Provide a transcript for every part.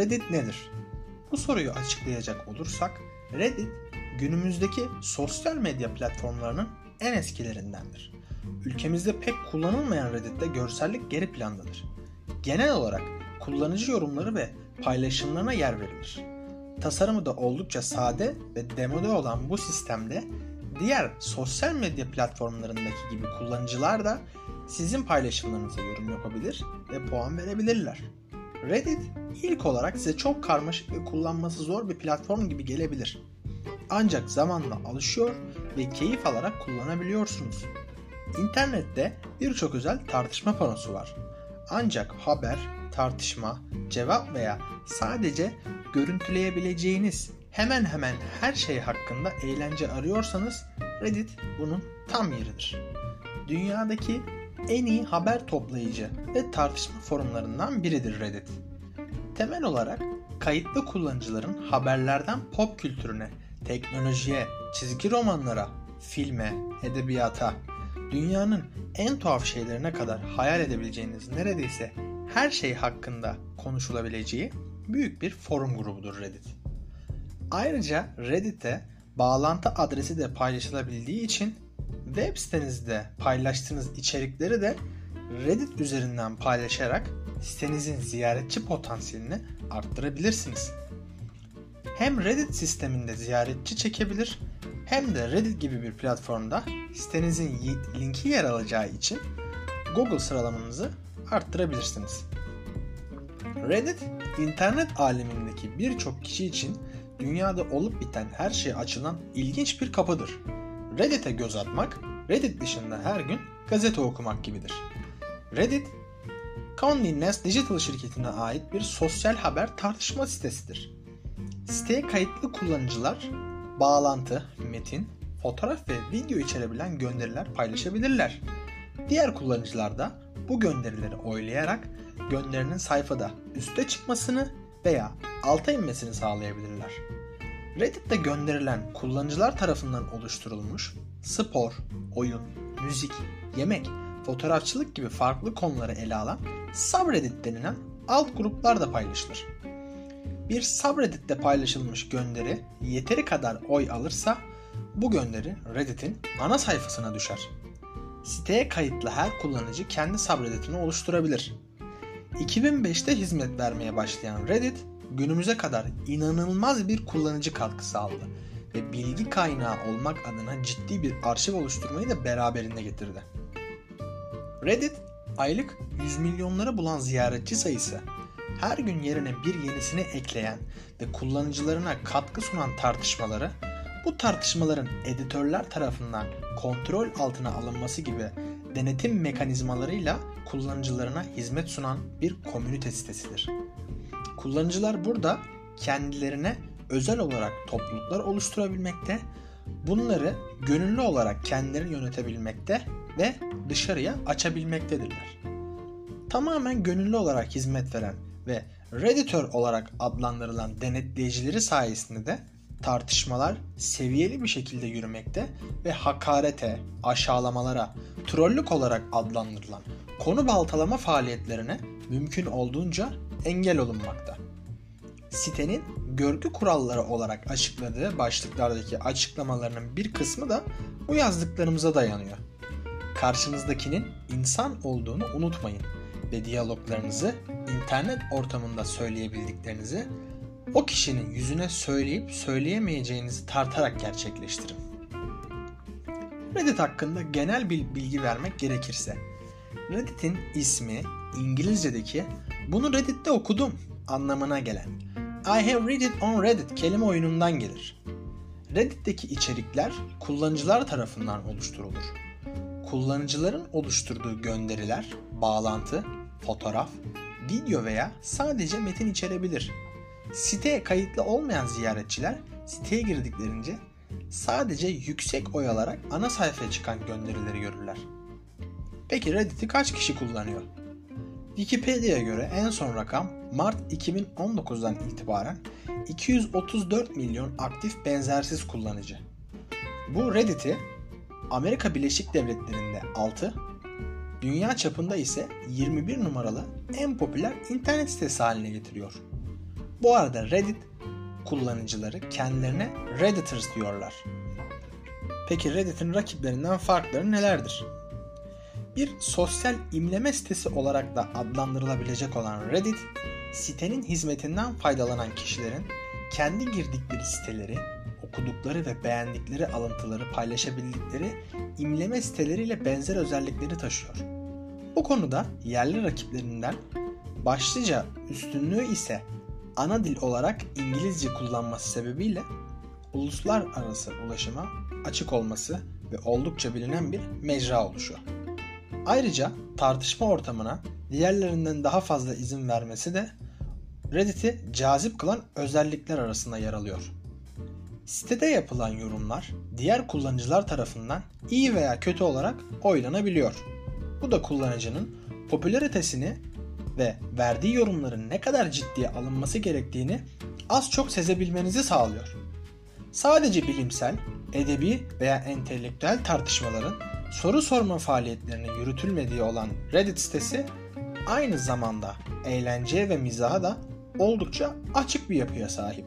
Reddit nedir? Bu soruyu açıklayacak olursak Reddit günümüzdeki sosyal medya platformlarının en eskilerindendir. Ülkemizde pek kullanılmayan Reddit'te görsellik geri plandadır. Genel olarak kullanıcı yorumları ve paylaşımlarına yer verilir. Tasarımı da oldukça sade ve demode olan bu sistemde diğer sosyal medya platformlarındaki gibi kullanıcılar da sizin paylaşımlarınıza yorum yapabilir ve puan verebilirler. Reddit ilk olarak size çok karmaşık ve kullanması zor bir platform gibi gelebilir. Ancak zamanla alışıyor ve keyif alarak kullanabiliyorsunuz. İnternette birçok özel tartışma panosu var. Ancak haber, tartışma, cevap veya sadece görüntüleyebileceğiniz hemen hemen her şey hakkında eğlence arıyorsanız Reddit bunun tam yeridir. Dünyadaki en iyi haber toplayıcı ve tartışma forumlarından biridir Reddit. Temel olarak kayıtlı kullanıcıların haberlerden pop kültürüne, teknolojiye, çizgi romanlara, filme, edebiyata, dünyanın en tuhaf şeylerine kadar hayal edebileceğiniz neredeyse her şey hakkında konuşulabileceği büyük bir forum grubudur Reddit. Ayrıca Reddit'te bağlantı adresi de paylaşılabildiği için web sitenizde paylaştığınız içerikleri de Reddit üzerinden paylaşarak sitenizin ziyaretçi potansiyelini arttırabilirsiniz. Hem Reddit sisteminde ziyaretçi çekebilir hem de Reddit gibi bir platformda sitenizin linki yer alacağı için Google sıralamanızı arttırabilirsiniz. Reddit, internet alemindeki birçok kişi için dünyada olup biten her şeye açılan ilginç bir kapıdır. Reddit'e göz atmak, Reddit dışında her gün gazete okumak gibidir. Reddit, Condé Nast Digital şirketine ait bir sosyal haber tartışma sitesidir. Siteye kayıtlı kullanıcılar bağlantı, metin, fotoğraf ve video içerebilen gönderiler paylaşabilirler. Diğer kullanıcılar da bu gönderileri oylayarak gönderinin sayfada üste çıkmasını veya alta inmesini sağlayabilirler. Reddit'te gönderilen kullanıcılar tarafından oluşturulmuş spor, oyun, müzik, yemek, fotoğrafçılık gibi farklı konuları ele alan subreddit denilen alt gruplar da paylaşılır. Bir subreddit'te paylaşılmış gönderi yeteri kadar oy alırsa bu gönderi Reddit'in ana sayfasına düşer. Siteye kayıtlı her kullanıcı kendi subreddit'ini oluşturabilir. 2005'te hizmet vermeye başlayan Reddit günümüze kadar inanılmaz bir kullanıcı katkısı aldı ve bilgi kaynağı olmak adına ciddi bir arşiv oluşturmayı da beraberinde getirdi. Reddit aylık 100 milyonlara bulan ziyaretçi sayısı, her gün yerine bir yenisini ekleyen ve kullanıcılarına katkı sunan tartışmaları, bu tartışmaların editörler tarafından kontrol altına alınması gibi denetim mekanizmalarıyla kullanıcılarına hizmet sunan bir komünite sitesidir. Kullanıcılar burada kendilerine özel olarak topluluklar oluşturabilmekte, bunları gönüllü olarak kendileri yönetebilmekte ve dışarıya açabilmektedirler. Tamamen gönüllü olarak hizmet veren ve Redditor olarak adlandırılan denetleyicileri sayesinde de tartışmalar seviyeli bir şekilde yürümekte ve hakarete, aşağılamalara, trollük olarak adlandırılan konu baltalama faaliyetlerine mümkün olduğunca engel olunmakta. Sitenin görgü kuralları olarak açıkladığı başlıklardaki açıklamalarının bir kısmı da bu yazdıklarımıza dayanıyor. Karşınızdakinin insan olduğunu unutmayın ve diyaloglarınızı internet ortamında söyleyebildiklerinizi o kişinin yüzüne söyleyip söyleyemeyeceğinizi tartarak gerçekleştirin. Reddit hakkında genel bir bilgi vermek gerekirse, Reddit'in ismi İngilizce'deki bunu Reddit'te okudum anlamına gelen I have read it on Reddit kelime oyunundan gelir. Reddit'teki içerikler kullanıcılar tarafından oluşturulur. Kullanıcıların oluşturduğu gönderiler, bağlantı, fotoğraf, video veya sadece metin içerebilir. Siteye kayıtlı olmayan ziyaretçiler siteye girdiklerince sadece yüksek oy alarak ana sayfaya çıkan gönderileri görürler. Peki Reddit'i kaç kişi kullanıyor? Wikipedia'ya göre en son rakam Mart 2019'dan itibaren 234 milyon aktif benzersiz kullanıcı. Bu Reddit'i Amerika Birleşik Devletleri'nde 6, dünya çapında ise 21 numaralı en popüler internet sitesi haline getiriyor. Bu arada Reddit kullanıcıları kendilerine Redditors diyorlar. Peki Reddit'in rakiplerinden farkları nelerdir? Bir sosyal imleme sitesi olarak da adlandırılabilecek olan Reddit, sitenin hizmetinden faydalanan kişilerin kendi girdikleri siteleri, okudukları ve beğendikleri alıntıları paylaşabildikleri imleme siteleriyle benzer özellikleri taşıyor. Bu konuda yerli rakiplerinden başlıca üstünlüğü ise ana dil olarak İngilizce kullanması sebebiyle uluslararası ulaşıma açık olması ve oldukça bilinen bir mecra oluşu. Ayrıca tartışma ortamına diğerlerinden daha fazla izin vermesi de Reddit'i cazip kılan özellikler arasında yer alıyor. Sitede yapılan yorumlar diğer kullanıcılar tarafından iyi veya kötü olarak oylanabiliyor. Bu da kullanıcının popülaritesini ve verdiği yorumların ne kadar ciddiye alınması gerektiğini az çok sezebilmenizi sağlıyor. Sadece bilimsel, edebi veya entelektüel tartışmaların soru sorma faaliyetlerinin yürütülmediği olan Reddit sitesi aynı zamanda eğlenceye ve mizaha da oldukça açık bir yapıya sahip.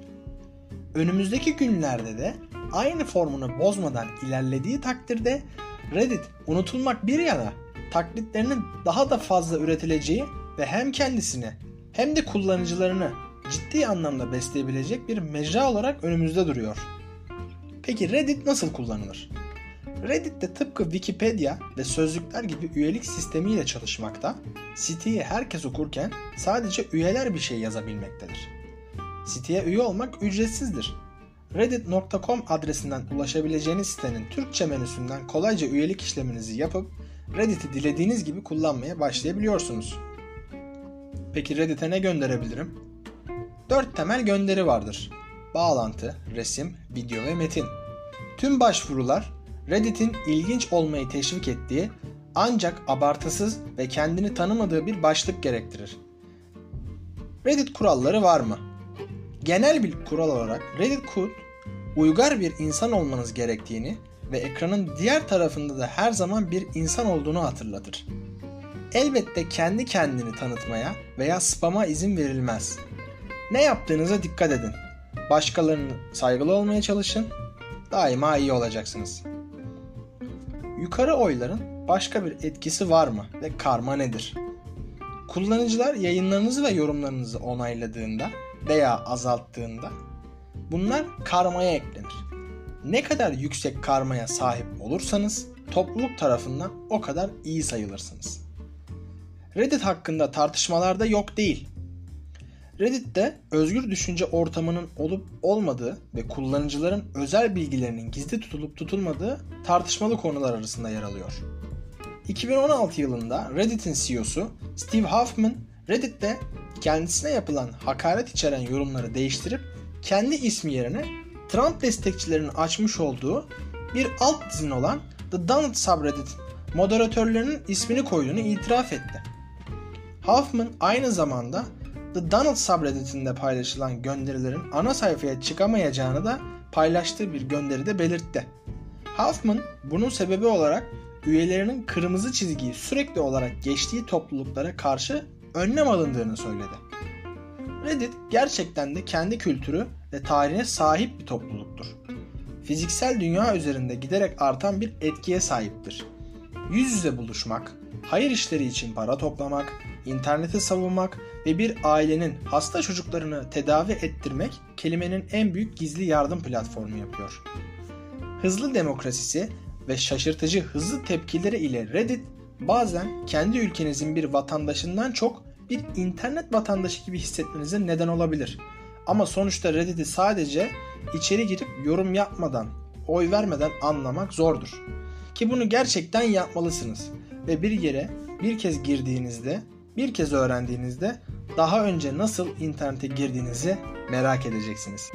Önümüzdeki günlerde de aynı formunu bozmadan ilerlediği takdirde Reddit unutulmak bir yana taklitlerinin daha da fazla üretileceği ve hem kendisini hem de kullanıcılarını ciddi anlamda besleyebilecek bir mecra olarak önümüzde duruyor. Peki Reddit nasıl kullanılır? Reddit de tıpkı Wikipedia ve sözlükler gibi üyelik sistemiyle çalışmakta, siteyi herkes okurken sadece üyeler bir şey yazabilmektedir. Siteye üye olmak ücretsizdir. Reddit.com adresinden ulaşabileceğiniz sitenin Türkçe menüsünden kolayca üyelik işleminizi yapıp Reddit'i dilediğiniz gibi kullanmaya başlayabiliyorsunuz. Peki Reddit'e ne gönderebilirim? 4 temel gönderi vardır. Bağlantı, resim, video ve metin. Tüm başvurular Reddit'in ilginç olmayı teşvik ettiği ancak abartısız ve kendini tanımadığı bir başlık gerektirir. Reddit kuralları var mı? Genel bir kural olarak Reddit Code uygar bir insan olmanız gerektiğini ve ekranın diğer tarafında da her zaman bir insan olduğunu hatırlatır. Elbette kendi kendini tanıtmaya veya spama izin verilmez. Ne yaptığınıza dikkat edin. Başkalarına saygılı olmaya çalışın. Daima iyi olacaksınız. Yukarı oyların başka bir etkisi var mı ve karma nedir? Kullanıcılar yayınlarınızı ve yorumlarınızı onayladığında veya azalttığında bunlar karmaya eklenir. Ne kadar yüksek karmaya sahip olursanız topluluk tarafından o kadar iyi sayılırsınız. Reddit hakkında tartışmalarda yok değil. Reddit'te özgür düşünce ortamının olup olmadığı ve kullanıcıların özel bilgilerinin gizli tutulup tutulmadığı tartışmalı konular arasında yer alıyor. 2016 yılında Reddit'in CEO'su Steve Huffman Reddit'te kendisine yapılan hakaret içeren yorumları değiştirip kendi ismi yerine Trump destekçilerinin açmış olduğu bir alt dizin olan The Donald subreddit moderatörlerinin ismini koyduğunu itiraf etti. Huffman aynı zamanda The Donald subredditinde paylaşılan gönderilerin ana sayfaya çıkamayacağını da paylaştığı bir gönderide belirtti. Huffman bunun sebebi olarak üyelerinin kırmızı çizgiyi sürekli olarak geçtiği topluluklara karşı önlem alındığını söyledi. Reddit gerçekten de kendi kültürü ve tarihine sahip bir topluluktur. Fiziksel dünya üzerinde giderek artan bir etkiye sahiptir. Yüz yüze buluşmak, hayır işleri için para toplamak, interneti savunmak ve bir ailenin hasta çocuklarını tedavi ettirmek kelimenin en büyük gizli yardım platformu yapıyor. Hızlı demokrasisi ve şaşırtıcı hızlı tepkileri ile Reddit bazen kendi ülkenizin bir vatandaşından çok bir internet vatandaşı gibi hissetmenize neden olabilir. Ama sonuçta Reddit'i sadece içeri girip yorum yapmadan, oy vermeden anlamak zordur. Ki bunu gerçekten yapmalısınız. Ve bir yere bir kez girdiğinizde, bir kez öğrendiğinizde daha önce nasıl internete girdiğinizi merak edeceksiniz.